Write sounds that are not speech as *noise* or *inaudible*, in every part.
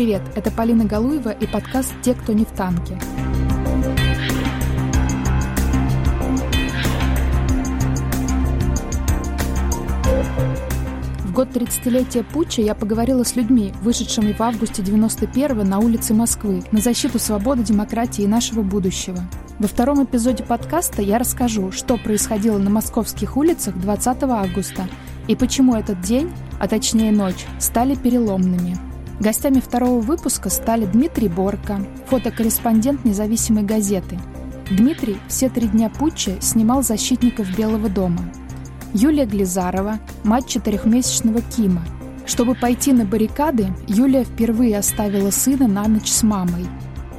привет! Это Полина Галуева и подкаст «Те, кто не в танке». В год 30-летия путча я поговорила с людьми, вышедшими в августе 91-го на улице Москвы на защиту свободы, демократии и нашего будущего. Во втором эпизоде подкаста я расскажу, что происходило на московских улицах 20 августа и почему этот день, а точнее ночь, стали переломными. Гостями второго выпуска стали Дмитрий Борко, фотокорреспондент независимой газеты. Дмитрий все три дня путча снимал защитников Белого дома. Юлия Глизарова, мать четырехмесячного Кима. Чтобы пойти на баррикады, Юлия впервые оставила сына на ночь с мамой.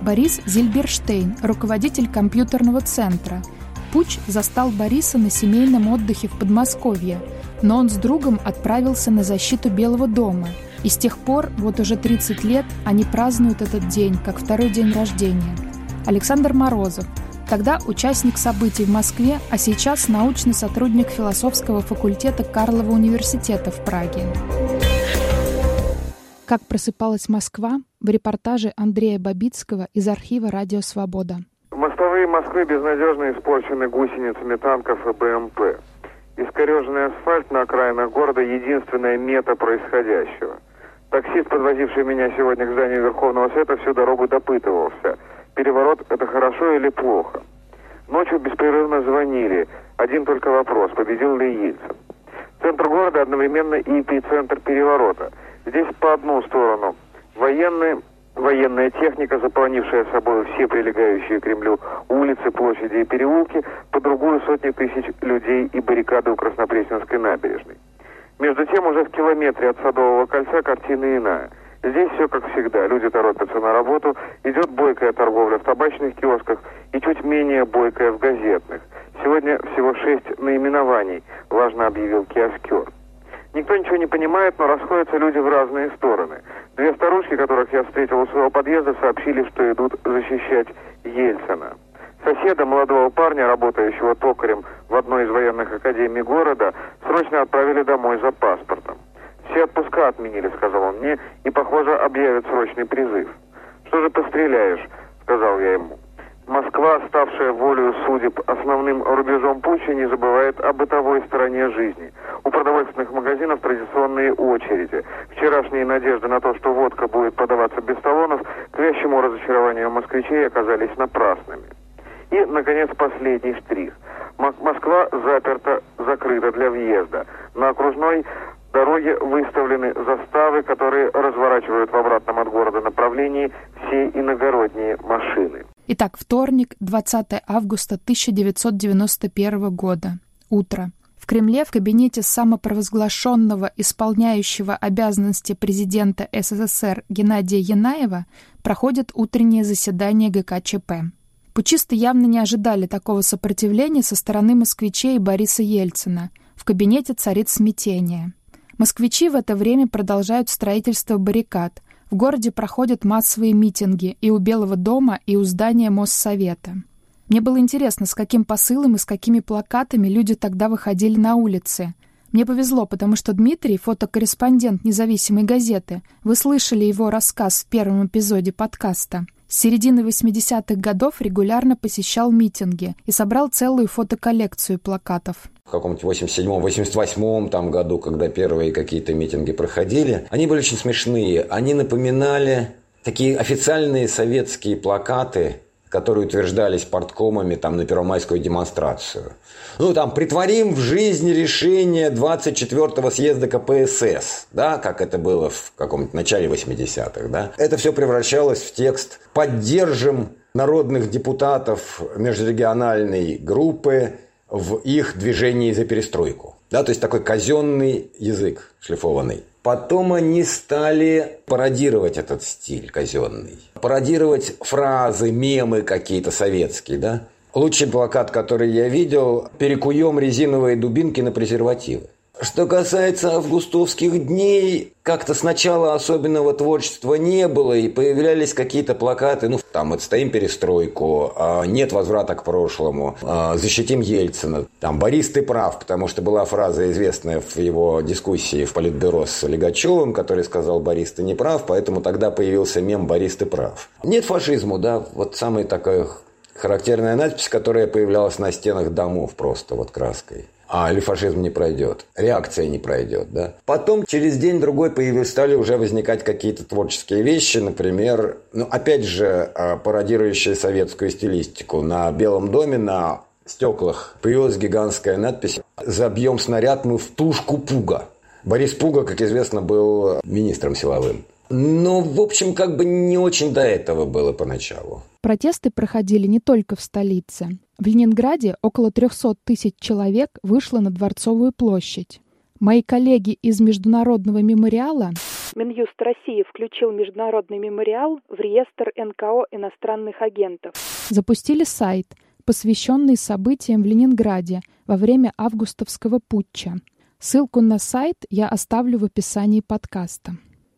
Борис Зильберштейн, руководитель компьютерного центра. Пуч застал Бориса на семейном отдыхе в Подмосковье, но он с другом отправился на защиту Белого дома – и с тех пор, вот уже 30 лет, они празднуют этот день, как второй день рождения. Александр Морозов, тогда участник событий в Москве, а сейчас научный сотрудник философского факультета Карлова университета в Праге. Как просыпалась Москва в репортаже Андрея Бабицкого из архива «Радио Свобода». Мостовые Москвы безнадежно испорчены гусеницами танков и БМП. Искореженный асфальт на окраинах города – единственная мета происходящего – Таксист, подвозивший меня сегодня к зданию Верховного Совета, всю дорогу допытывался. Переворот – это хорошо или плохо? Ночью беспрерывно звонили. Один только вопрос – победил ли Ельцин? Центр города одновременно и эпицентр переворота. Здесь по одну сторону военные, военная техника, заполнившая собой все прилегающие к Кремлю улицы, площади и переулки, по другую сотни тысяч людей и баррикады у Краснопресненской набережной. Между тем, уже в километре от Садового кольца картина иная. Здесь все как всегда. Люди торопятся на работу, идет бойкая торговля в табачных киосках и чуть менее бойкая в газетных. Сегодня всего шесть наименований, важно объявил киоскер. Никто ничего не понимает, но расходятся люди в разные стороны. Две старушки, которых я встретил у своего подъезда, сообщили, что идут защищать Ельцина. Соседа, молодого парня, работающего токарем в одной из военных академий города, срочно отправили домой за паспортом. «Все отпуска отменили», — сказал он мне, — «и, похоже, объявят срочный призыв». «Что же постреляешь?» — сказал я ему. Москва, ставшая волею судеб основным рубежом путча, не забывает о бытовой стороне жизни. У продовольственных магазинов традиционные очереди. Вчерашние надежды на то, что водка будет подаваться без талонов, к вящему разочарованию москвичей оказались напрасными. И, наконец, последний штрих. Москва заперта, закрыта для въезда. На окружной дороге выставлены заставы, которые разворачивают в обратном от города направлении все иногородние машины. Итак, вторник, 20 августа 1991 года. Утро. В Кремле в кабинете самопровозглашенного исполняющего обязанности президента СССР Геннадия Янаева проходит утреннее заседание ГКЧП. Пучисты явно не ожидали такого сопротивления со стороны москвичей и Бориса Ельцина. В кабинете царит смятение. Москвичи в это время продолжают строительство баррикад. В городе проходят массовые митинги и у Белого дома, и у здания Моссовета. Мне было интересно, с каким посылом и с какими плакатами люди тогда выходили на улицы. Мне повезло, потому что Дмитрий, фотокорреспондент независимой газеты, вы слышали его рассказ в первом эпизоде подкаста – с середины 80-х годов регулярно посещал митинги и собрал целую фотоколлекцию плакатов. В каком-то 87-м, 88-м там году, когда первые какие-то митинги проходили, они были очень смешные. Они напоминали такие официальные советские плакаты которые утверждались порткомами там, на первомайскую демонстрацию. Ну, там, притворим в жизнь решение 24-го съезда КПСС, да, как это было в каком-то начале 80-х, да. Это все превращалось в текст «Поддержим народных депутатов межрегиональной группы в их движении за перестройку». Да, то есть такой казенный язык шлифованный. Потом они стали пародировать этот стиль казенный. Пародировать фразы, мемы какие-то советские, да. Лучший плакат, который я видел, перекуем резиновые дубинки на презервативы. Что касается августовских дней, как-то сначала особенного творчества не было, и появлялись какие-то плакаты, ну, там, отстоим перестройку, а, нет возврата к прошлому, а, защитим Ельцина. Там, Борис, ты прав, потому что была фраза известная в его дискуссии в Политбюро с Легачевым, который сказал, Борис, ты не прав, поэтому тогда появился мем «Борис, ты прав». Нет фашизму, да, вот самая такая характерная надпись, которая появлялась на стенах домов просто вот краской а или фашизм не пройдет, реакция не пройдет, да. Потом через день-другой появились, стали уже возникать какие-то творческие вещи, например, ну, опять же, а, пародирующие советскую стилистику. На Белом доме, на стеклах появилась гигантская надпись «Забьем снаряд мы в тушку Пуга». Борис Пуга, как известно, был министром силовым. Но, в общем, как бы не очень до этого было поначалу. Протесты проходили не только в столице. В Ленинграде около 300 тысяч человек вышло на Дворцовую площадь. Мои коллеги из Международного мемориала Минюст России включил Международный мемориал в реестр НКО иностранных агентов. Запустили сайт, посвященный событиям в Ленинграде во время августовского путча. Ссылку на сайт я оставлю в описании подкаста.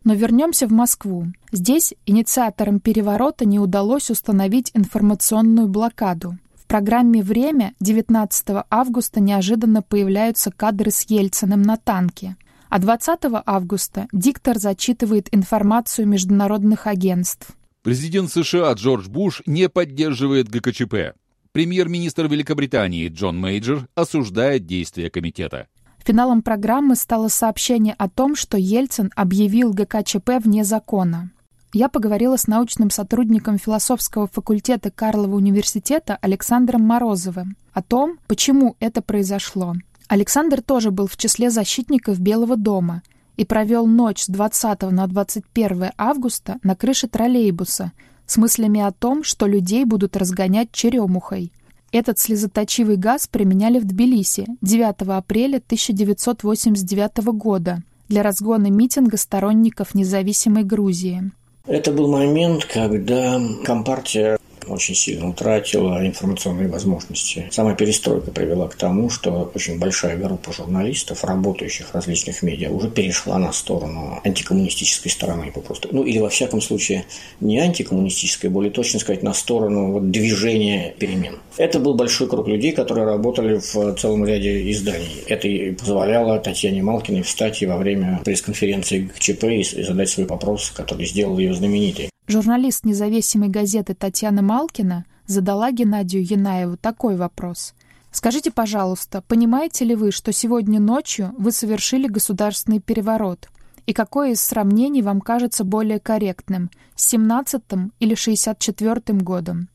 Но вернемся в Москву. Здесь инициаторам переворота не удалось установить информационную блокаду. В программе «Время» 19 августа неожиданно появляются кадры с Ельциным на танке. А 20 августа диктор зачитывает информацию международных агентств. Президент США Джордж Буш не поддерживает ГКЧП. Премьер-министр Великобритании Джон Мейджор осуждает действия комитета. Финалом программы стало сообщение о том, что Ельцин объявил ГКЧП вне закона. Я поговорила с научным сотрудником философского факультета Карлова университета Александром Морозовым о том, почему это произошло. Александр тоже был в числе защитников Белого дома и провел ночь с 20 на 21 августа на крыше троллейбуса с мыслями о том, что людей будут разгонять черемухой – этот слезоточивый газ применяли в Тбилиси 9 апреля 1989 года для разгона митинга сторонников независимой Грузии. Это был момент, когда Компартия очень сильно утратила информационные возможности. Сама перестройка привела к тому, что очень большая группа журналистов, работающих в различных медиа, уже перешла на сторону антикоммунистической стороны попросту. Ну, или, во всяком случае, не антикоммунистической, более точно сказать, на сторону вот, движения перемен. Это был большой круг людей, которые работали в целом ряде изданий. Это и позволяло Татьяне Малкиной встать и во время пресс-конференции ЧП и задать свой вопрос, который сделал ее знаменитой. Журналист независимой газеты Татьяна Малкина задала Геннадию Янаеву такой вопрос. Скажите, пожалуйста, понимаете ли вы, что сегодня ночью вы совершили государственный переворот? И какое из сравнений вам кажется более корректным, с 17 или 64 годом?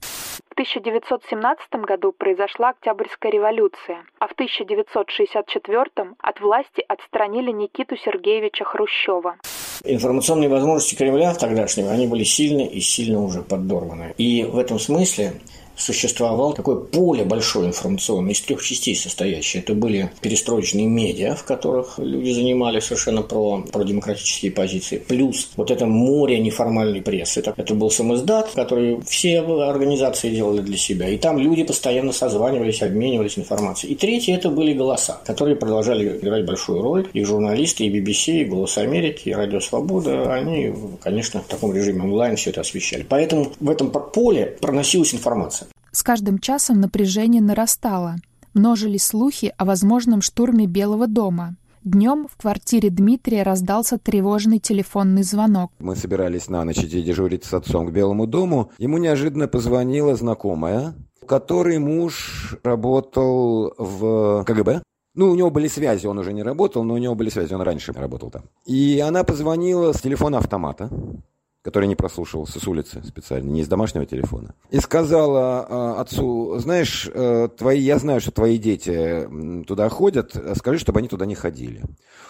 В 1917 году произошла Октябрьская революция, а в 1964 от власти отстранили Никиту Сергеевича Хрущева. Информационные возможности Кремля тогдашнего, они были сильны и сильно уже поддорваны. И в этом смысле существовало такое поле большое информационное, из трех частей состоящее. Это были перестроечные медиа, в которых люди занимали совершенно про, про демократические позиции, плюс вот это море неформальной прессы. Это, это был самоздат, который все организации делали для себя. И там люди постоянно созванивались, обменивались информацией. И третье – это были голоса, которые продолжали играть большую роль. И журналисты, и BBC, и «Голос Америки», и «Радио Свобода», они, конечно, в таком режиме онлайн все это освещали. Поэтому в этом поле проносилась информация. С каждым часом напряжение нарастало. Множились слухи о возможном штурме Белого дома. Днем в квартире Дмитрия раздался тревожный телефонный звонок. Мы собирались на ночь идти дежурить с отцом к Белому дому. Ему неожиданно позвонила знакомая, который муж работал в КГБ. Ну, у него были связи, он уже не работал, но у него были связи, он раньше работал там. И она позвонила с телефона автомата который не прослушивался с улицы специально, не из домашнего телефона, и сказала э, отцу, знаешь, э, твои, я знаю, что твои дети туда ходят, скажи, чтобы они туда не ходили.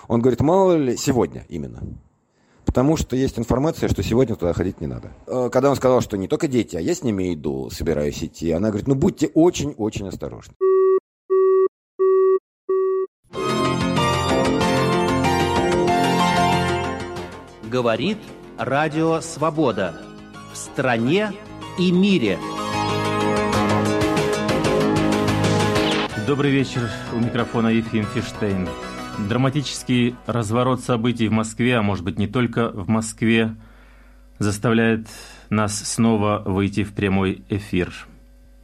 Он говорит, мало ли, сегодня именно. Потому что есть информация, что сегодня туда ходить не надо. Э, когда он сказал, что не только дети, а я с ними иду, собираюсь идти, она говорит, ну будьте очень-очень осторожны. Говорит Радио «Свобода» в стране и мире. Добрый вечер. У микрофона Ефим Фиштейн. Драматический разворот событий в Москве, а может быть не только в Москве, заставляет нас снова выйти в прямой эфир.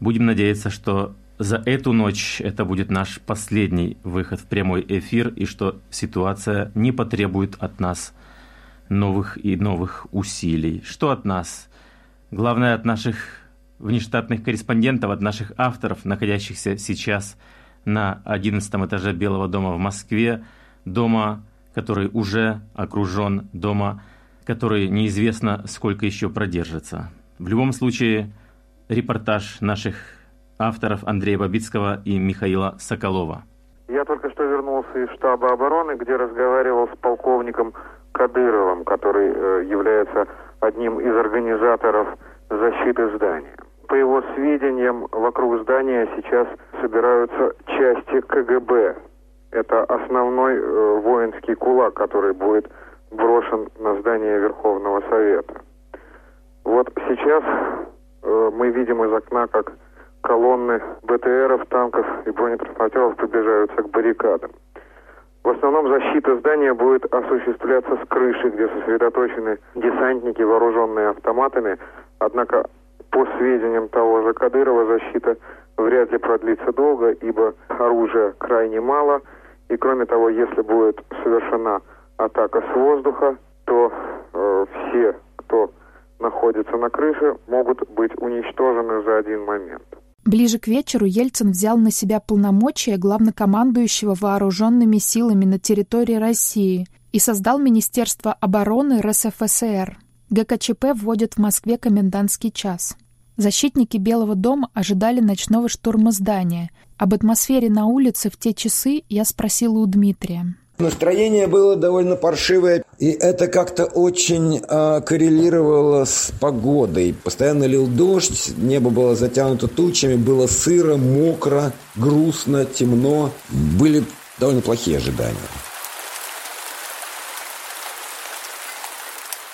Будем надеяться, что за эту ночь это будет наш последний выход в прямой эфир и что ситуация не потребует от нас новых и новых усилий. Что от нас? Главное, от наших внештатных корреспондентов, от наших авторов, находящихся сейчас на 11 этаже Белого дома в Москве, дома, который уже окружен, дома, который неизвестно, сколько еще продержится. В любом случае, репортаж наших авторов Андрея Бабицкого и Михаила Соколова. Я только что вернулся из штаба обороны, где разговаривал с полковником Кадыровым, который э, является одним из организаторов защиты здания. По его сведениям, вокруг здания сейчас собираются части КГБ. Это основной э, воинский кулак, который будет брошен на здание Верховного Совета. Вот сейчас э, мы видим из окна, как колонны БТРов, танков и бронетранспортеров приближаются к баррикадам. В основном защита здания будет осуществляться с крыши, где сосредоточены десантники, вооруженные автоматами. Однако, по сведениям того же Кадырова, защита вряд ли продлится долго, ибо оружия крайне мало. И кроме того, если будет совершена атака с воздуха, то э, все, кто находится на крыше, могут быть уничтожены за один момент. Ближе к вечеру Ельцин взял на себя полномочия главнокомандующего вооруженными силами на территории России и создал Министерство обороны РСФСР. ГКЧП вводит в Москве комендантский час. Защитники Белого дома ожидали ночного штурма здания. Об атмосфере на улице в те часы я спросила у Дмитрия. Настроение было довольно паршивое, и это как-то очень э, коррелировало с погодой. Постоянно лил дождь, небо было затянуто тучами, было сыро, мокро, грустно, темно. Были довольно плохие ожидания.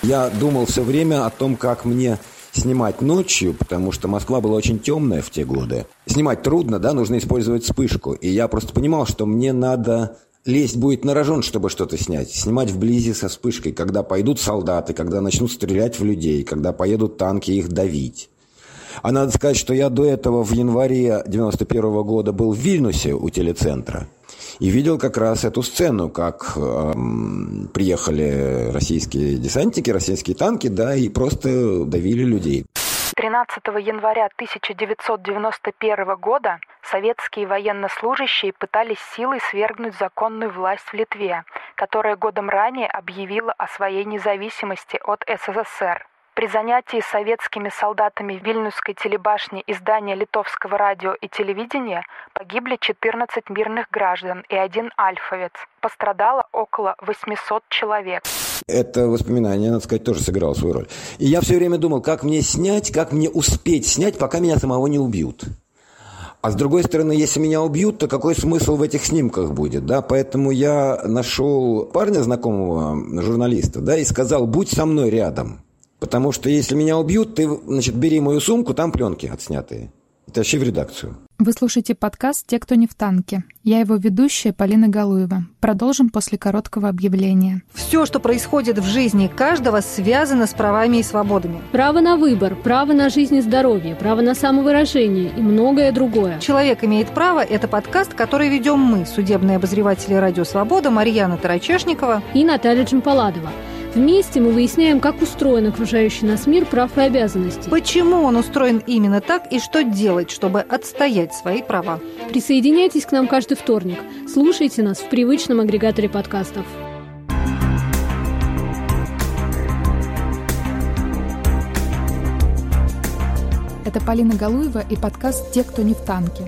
Я думал все время о том, как мне снимать ночью, потому что Москва была очень темная в те годы. Снимать трудно, да, нужно использовать вспышку. И я просто понимал, что мне надо лезть будет на рожон, чтобы что-то снять. Снимать вблизи со вспышкой, когда пойдут солдаты, когда начнут стрелять в людей, когда поедут танки их давить. А надо сказать, что я до этого в январе 91 -го года был в Вильнюсе у телецентра и видел как раз эту сцену, как э, приехали российские десантники, российские танки, да, и просто давили людей. 13 января 1991 года советские военнослужащие пытались силой свергнуть законную власть в Литве, которая годом ранее объявила о своей независимости от СССР. При занятии советскими солдатами Вильнюсской телебашни и здания литовского радио и телевидения погибли 14 мирных граждан и один альфовец. Пострадало около 800 человек. Это воспоминание, надо сказать, тоже сыграло свою роль. И я все время думал, как мне снять, как мне успеть снять, пока меня самого не убьют. А с другой стороны, если меня убьют, то какой смысл в этих снимках будет, да? Поэтому я нашел парня знакомого, журналиста, да, и сказал, будь со мной рядом. Потому что если меня убьют, ты, значит, бери мою сумку, там пленки отснятые. Это вообще в редакцию. Вы слушаете подкаст «Те, кто не в танке». Я его ведущая Полина Галуева. Продолжим после короткого объявления. Все, что происходит в жизни каждого, связано с правами и свободами. Право на выбор, право на жизнь и здоровье, право на самовыражение и многое другое. «Человек имеет право» – это подкаст, который ведем мы, судебные обозреватели «Радио Свобода» Марьяна Тарачешникова и Наталья Джампаладова. Вместе мы выясняем, как устроен окружающий нас мир прав и обязанностей. Почему он устроен именно так и что делать, чтобы отстоять свои права. Присоединяйтесь к нам каждый вторник. Слушайте нас в привычном агрегаторе подкастов. Это Полина Галуева и подкаст «Те, кто не в танке».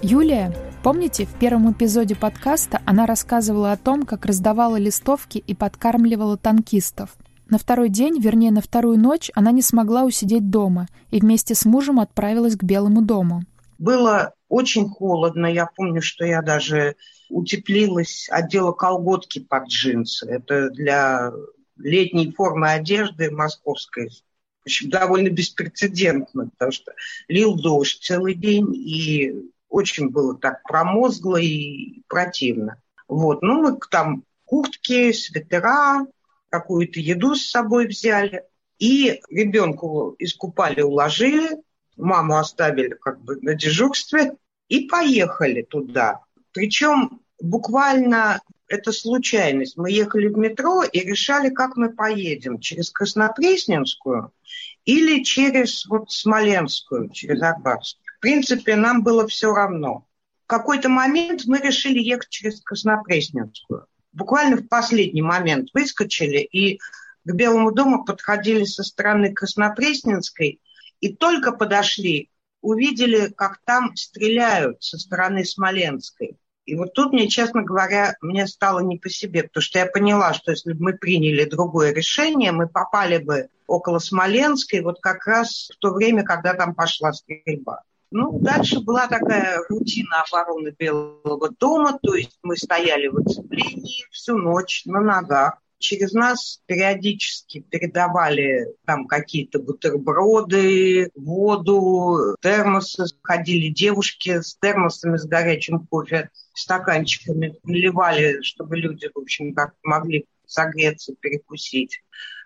Юлия Помните, в первом эпизоде подкаста она рассказывала о том, как раздавала листовки и подкармливала танкистов. На второй день, вернее, на вторую ночь, она не смогла усидеть дома и вместе с мужем отправилась к Белому дому. Было очень холодно. Я помню, что я даже утеплилась, одела колготки под джинсы. Это для летней формы одежды московской. В общем, довольно беспрецедентно, потому что лил дождь целый день, и очень было так промозгло и противно. Вот, ну, мы там куртки, свитера, какую-то еду с собой взяли. И ребенку искупали, уложили, маму оставили как бы на дежурстве и поехали туда. Причем буквально это случайность. Мы ехали в метро и решали, как мы поедем. Через Краснопресненскую или через вот Смоленскую, через Арбатскую. Принципе, нам было все равно. В какой-то момент мы решили ехать через Краснопресненскую. Буквально в последний момент выскочили и к Белому дому подходили со стороны Краснопресненской и только подошли, увидели, как там стреляют со стороны Смоленской. И вот тут мне, честно говоря, мне стало не по себе, потому что я поняла, что если бы мы приняли другое решение, мы попали бы около Смоленской, вот как раз в то время, когда там пошла стрельба. Ну, дальше была такая рутина обороны Белого дома, то есть мы стояли в оцеплении всю ночь на ногах. Через нас периодически передавали там какие-то бутерброды, воду, термосы. Ходили девушки с термосами с горячим кофе, стаканчиками, наливали, чтобы люди, в общем, как могли согреться, перекусить.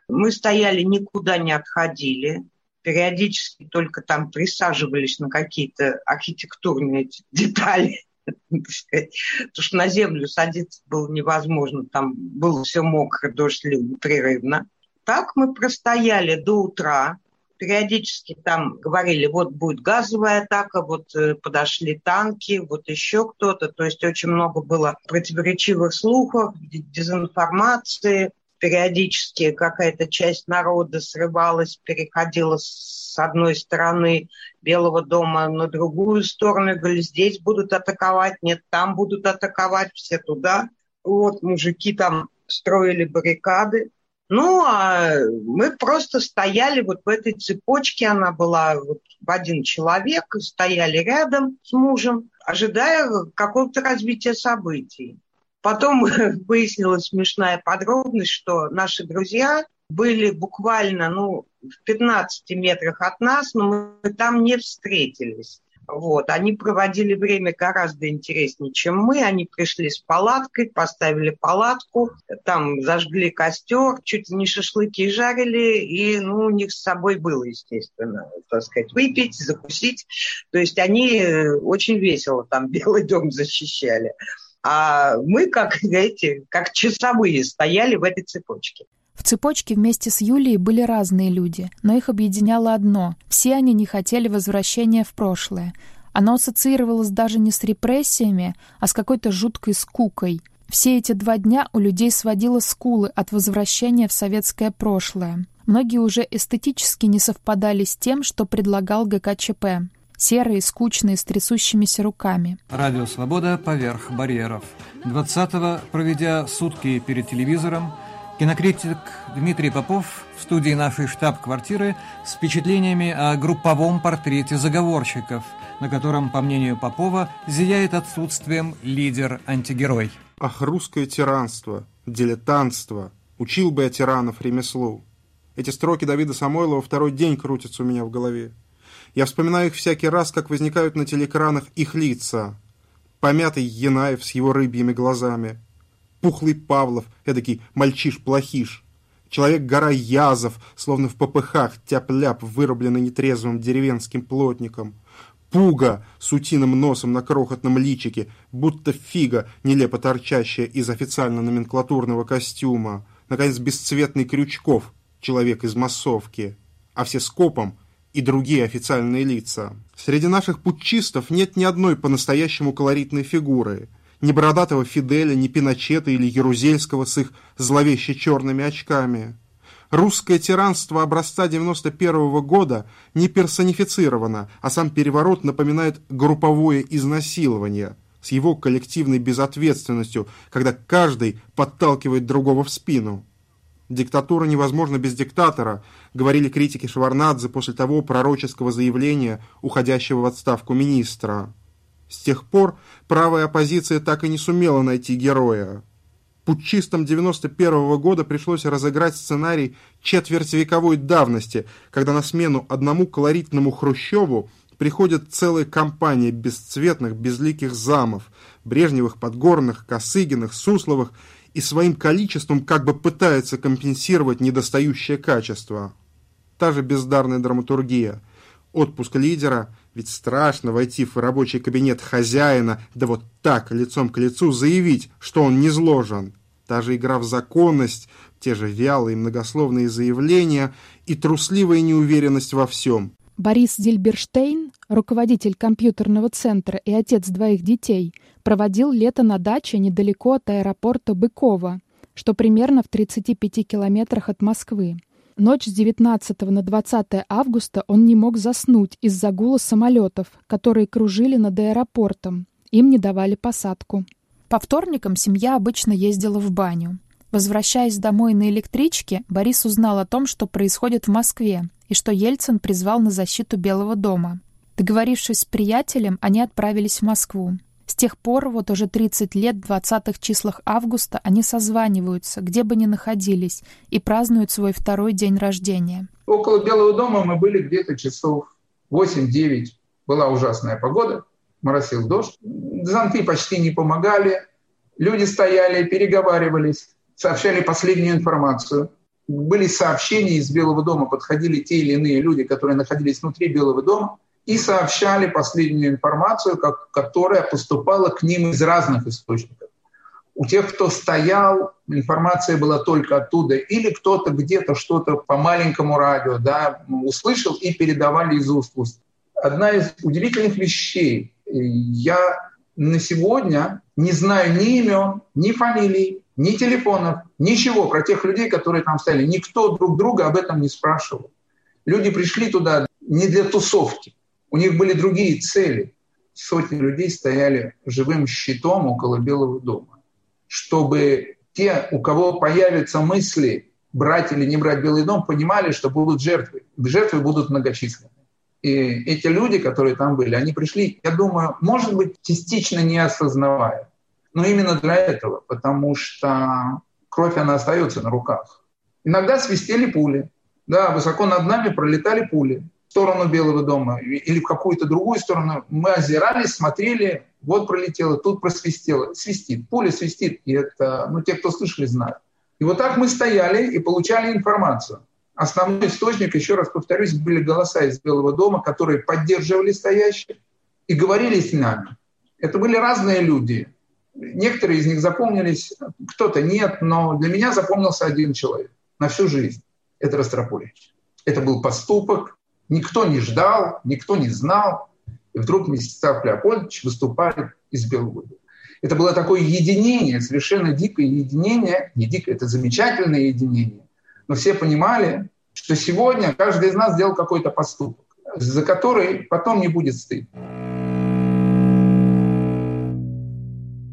Мы стояли, никуда не отходили периодически только там присаживались на какие-то архитектурные *laughs* детали. Потому что на землю садиться было невозможно, там было все мокро, дождь лил непрерывно. Так мы простояли до утра, периодически там говорили, вот будет газовая атака, вот э, подошли танки, вот еще кто-то. То есть очень много было противоречивых слухов, дезинформации периодически какая-то часть народа срывалась, переходила с одной стороны Белого дома на другую сторону, говорили, здесь будут атаковать, нет, там будут атаковать, все туда. Вот мужики там строили баррикады. Ну, а мы просто стояли вот в этой цепочке, она была вот в один человек, стояли рядом с мужем, ожидая какого-то развития событий. Потом *laughs* выяснилась смешная подробность, что наши друзья были буквально ну, в 15 метрах от нас, но мы там не встретились. Вот. Они проводили время гораздо интереснее, чем мы. Они пришли с палаткой, поставили палатку, там зажгли костер, чуть не шашлыки жарили, и ну, у них с собой было, естественно, так сказать, выпить, закусить. То есть они очень весело там *laughs* Белый дом защищали. А мы, как, *laughs* знаете, как часовые стояли в этой цепочке. В цепочке вместе с Юлией были разные люди, но их объединяло одно – все они не хотели возвращения в прошлое. Оно ассоциировалось даже не с репрессиями, а с какой-то жуткой скукой. Все эти два дня у людей сводило скулы от возвращения в советское прошлое. Многие уже эстетически не совпадали с тем, что предлагал ГКЧП серые, скучные, с трясущимися руками. Радио «Свобода» поверх барьеров. 20-го, проведя сутки перед телевизором, кинокритик Дмитрий Попов в студии нашей штаб-квартиры с впечатлениями о групповом портрете заговорщиков, на котором, по мнению Попова, зияет отсутствием лидер-антигерой. Ах, русское тиранство, дилетантство, учил бы я тиранов ремеслу. Эти строки Давида Самойлова второй день крутятся у меня в голове. Я вспоминаю их всякий раз, как возникают на телекранах их лица. Помятый Янаев с его рыбьими глазами. Пухлый Павлов, эдакий мальчиш-плохиш. Человек-гора Язов, словно в попыхах, тяп-ляп, вырубленный нетрезвым деревенским плотником. Пуга с утиным носом на крохотном личике, будто фига, нелепо торчащая из официально-номенклатурного костюма. Наконец, бесцветный Крючков, человек из массовки. А все скопом и другие официальные лица. Среди наших путчистов нет ни одной по-настоящему колоритной фигуры. Ни бородатого Фиделя, ни Пиночета или Ярузельского с их зловеще черными очками. Русское тиранство образца 91 -го года не персонифицировано, а сам переворот напоминает групповое изнасилование с его коллективной безответственностью, когда каждый подталкивает другого в спину. Диктатура невозможна без диктатора, говорили критики Шеварнадзе после того пророческого заявления уходящего в отставку министра. С тех пор правая оппозиция так и не сумела найти героя. Путчистам 91 -го года пришлось разыграть сценарий четвертьвековой давности, когда на смену одному колоритному Хрущеву приходят целые компании бесцветных, безликих замов, Брежневых, Подгорных, Косыгиных, Сусловых, и своим количеством как бы пытается компенсировать недостающее качество. Та же бездарная драматургия. Отпуск лидера, ведь страшно войти в рабочий кабинет хозяина, да вот так, лицом к лицу, заявить, что он не зложен. Та же игра в законность, те же вялые многословные заявления и трусливая неуверенность во всем. Борис Дильберштейн, руководитель компьютерного центра и отец двоих детей, проводил лето на даче недалеко от аэропорта Быкова, что примерно в 35 километрах от Москвы. Ночь с 19 на 20 августа он не мог заснуть из-за гула самолетов, которые кружили над аэропортом. Им не давали посадку. По вторникам семья обычно ездила в баню. Возвращаясь домой на электричке, Борис узнал о том, что происходит в Москве, и что Ельцин призвал на защиту Белого дома. Договорившись с приятелем, они отправились в Москву. С тех пор, вот уже 30 лет, в 20-х числах августа, они созваниваются, где бы ни находились, и празднуют свой второй день рождения. Около Белого дома мы были где-то часов 8-9. Была ужасная погода, моросил дождь. Зонты почти не помогали. Люди стояли, переговаривались сообщали последнюю информацию. Были сообщения из Белого дома, подходили те или иные люди, которые находились внутри Белого дома, и сообщали последнюю информацию, как, которая поступала к ним из разных источников. У тех, кто стоял, информация была только оттуда, или кто-то где-то что-то по маленькому радио да, услышал и передавали из уст в уст. Одна из удивительных вещей. Я на сегодня не знаю ни имен, ни фамилий, ни телефонов, ничего про тех людей, которые там стояли. Никто друг друга об этом не спрашивал. Люди пришли туда не для тусовки. У них были другие цели. Сотни людей стояли живым щитом около Белого дома, чтобы те, у кого появятся мысли брать или не брать Белый дом, понимали, что будут жертвы. Жертвы будут многочисленны. И эти люди, которые там были, они пришли, я думаю, может быть, частично не осознавая, но именно для этого, потому что кровь, она остается на руках. Иногда свистели пули. Да, высоко над нами пролетали пули сторону Белого дома или в какую-то другую сторону. Мы озирались, смотрели, вот пролетело, тут просвистело. Свистит, пуля свистит. И это, ну, те, кто слышали, знают. И вот так мы стояли и получали информацию. Основной источник, еще раз повторюсь, были голоса из Белого дома, которые поддерживали стоящих и говорили с нами. Это были разные люди. Некоторые из них запомнились, кто-то нет, но для меня запомнился один человек на всю жизнь. Это Рострополич. Это был поступок, никто не ждал, никто не знал. И вдруг Мстислав Леопольдович выступает из Белого дома. Это было такое единение, совершенно дикое единение. Не дикое, это замечательное единение. Но все понимали, что сегодня каждый из нас сделал какой-то поступок, за который потом не будет стыдно.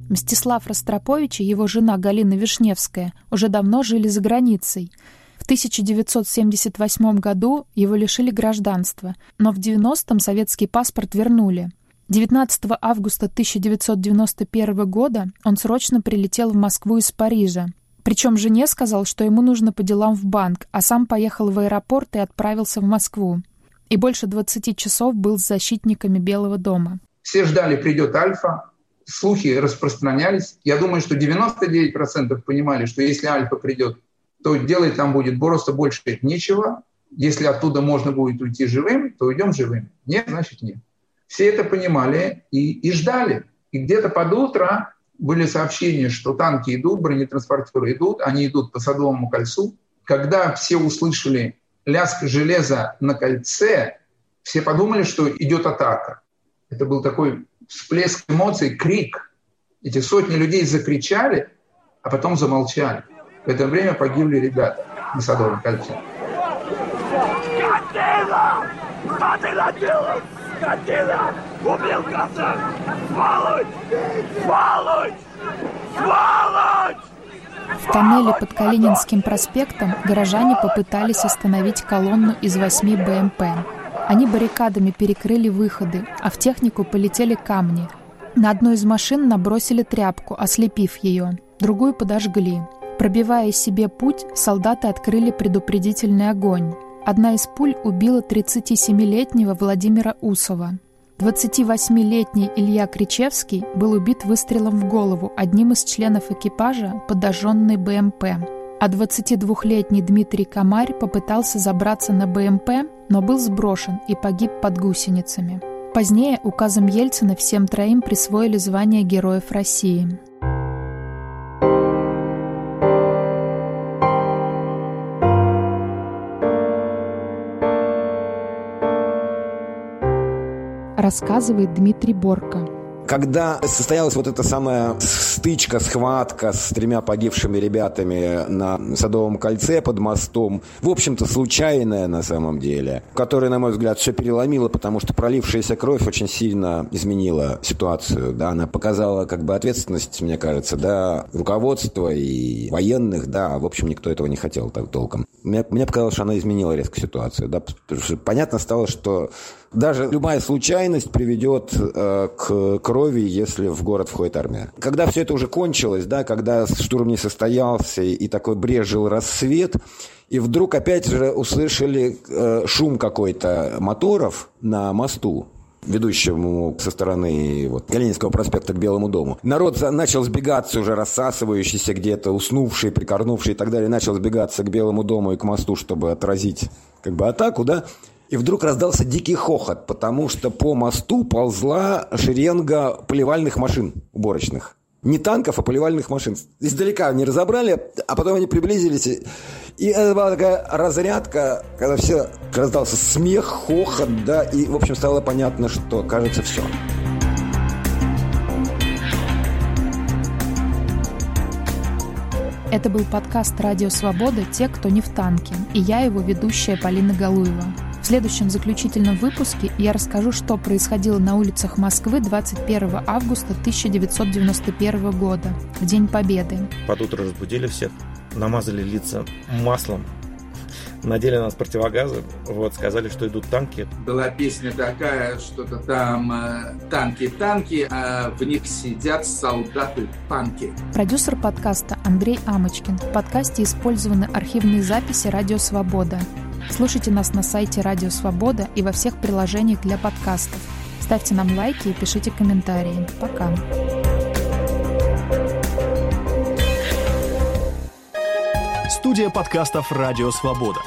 Мстислав Ростропович и его жена Галина Вишневская уже давно жили за границей. В 1978 году его лишили гражданства, но в 90-м советский паспорт вернули. 19 августа 1991 года он срочно прилетел в Москву из Парижа. Причем жене сказал, что ему нужно по делам в банк, а сам поехал в аэропорт и отправился в Москву. И больше 20 часов был с защитниками Белого дома. Все ждали, придет Альфа, слухи распространялись. Я думаю, что 99% понимали, что если Альфа придет, то делать там будет просто больше нечего. Если оттуда можно будет уйти живым, то уйдем живым. Нет, значит нет. Все это понимали и, и ждали. И где-то под утро были сообщения, что танки идут, бронетранспортеры идут, они идут по Садовому кольцу. Когда все услышали лязг железа на кольце, все подумали, что идет атака. Это был такой всплеск эмоций, крик. Эти сотни людей закричали, а потом замолчали. В это время погибли ребята на Садовом кольце. Скотина! Что ты наделал? Скотина! Убил кота! Сволочь! Сволочь! Сволочь! В тоннеле под Калининским проспектом горожане попытались остановить колонну из восьми БМП. Они баррикадами перекрыли выходы, а в технику полетели камни. На одну из машин набросили тряпку, ослепив ее, другую подожгли. Пробивая себе путь, солдаты открыли предупредительный огонь. Одна из пуль убила 37-летнего Владимира Усова. 28-летний Илья Кричевский был убит выстрелом в голову одним из членов экипажа подожженной БМП. А 22-летний Дмитрий Комарь попытался забраться на БМП, но был сброшен и погиб под гусеницами. Позднее указом Ельцина всем троим присвоили звание Героев России. Рассказывает Дмитрий Борко. Когда состоялась вот эта самая стычка, схватка с тремя погибшими ребятами на Садовом кольце под мостом, в общем-то, случайная на самом деле, которая, на мой взгляд, все переломила, потому что пролившаяся кровь очень сильно изменила ситуацию. Да, она показала как бы ответственность, мне кажется, да, руководства и военных, да, в общем, никто этого не хотел так толком. Мне, мне показалось, что она изменила резко ситуацию, да, понятно стало, что даже любая случайность приведет э, к крови, если в город входит армия. Когда все это уже кончилось, да, когда штурм не состоялся и такой брежил рассвет, и вдруг опять же услышали э, шум какой-то моторов на мосту, ведущему со стороны вот, Калининского проспекта к Белому дому. Народ начал сбегаться, уже рассасывающийся где-то, уснувший, прикорнувший и так далее, начал сбегаться к Белому дому и к мосту, чтобы отразить как бы атаку, да. И вдруг раздался дикий хохот, потому что по мосту ползла шеренга поливальных машин уборочных. Не танков, а поливальных машин. Издалека не разобрали, а потом они приблизились. И это была такая разрядка, когда все раздался смех, хохот, да, и, в общем, стало понятно, что, кажется, все. Это был подкаст «Радио Свобода. Те, кто не в танке». И я его ведущая Полина Галуева. В следующем заключительном выпуске я расскажу, что происходило на улицах Москвы 21 августа 1991 года, в День Победы. Под утро разбудили всех, намазали лица маслом, надели нас противогазы, вот, сказали, что идут танки. Была песня такая, что-то там танки-танки, э, а в них сидят солдаты-танки. Продюсер подкаста Андрей Амочкин. В подкасте использованы архивные записи «Радио Свобода». Слушайте нас на сайте Радио Свобода и во всех приложениях для подкастов. Ставьте нам лайки и пишите комментарии. Пока. Студия подкастов «Радио Свобода».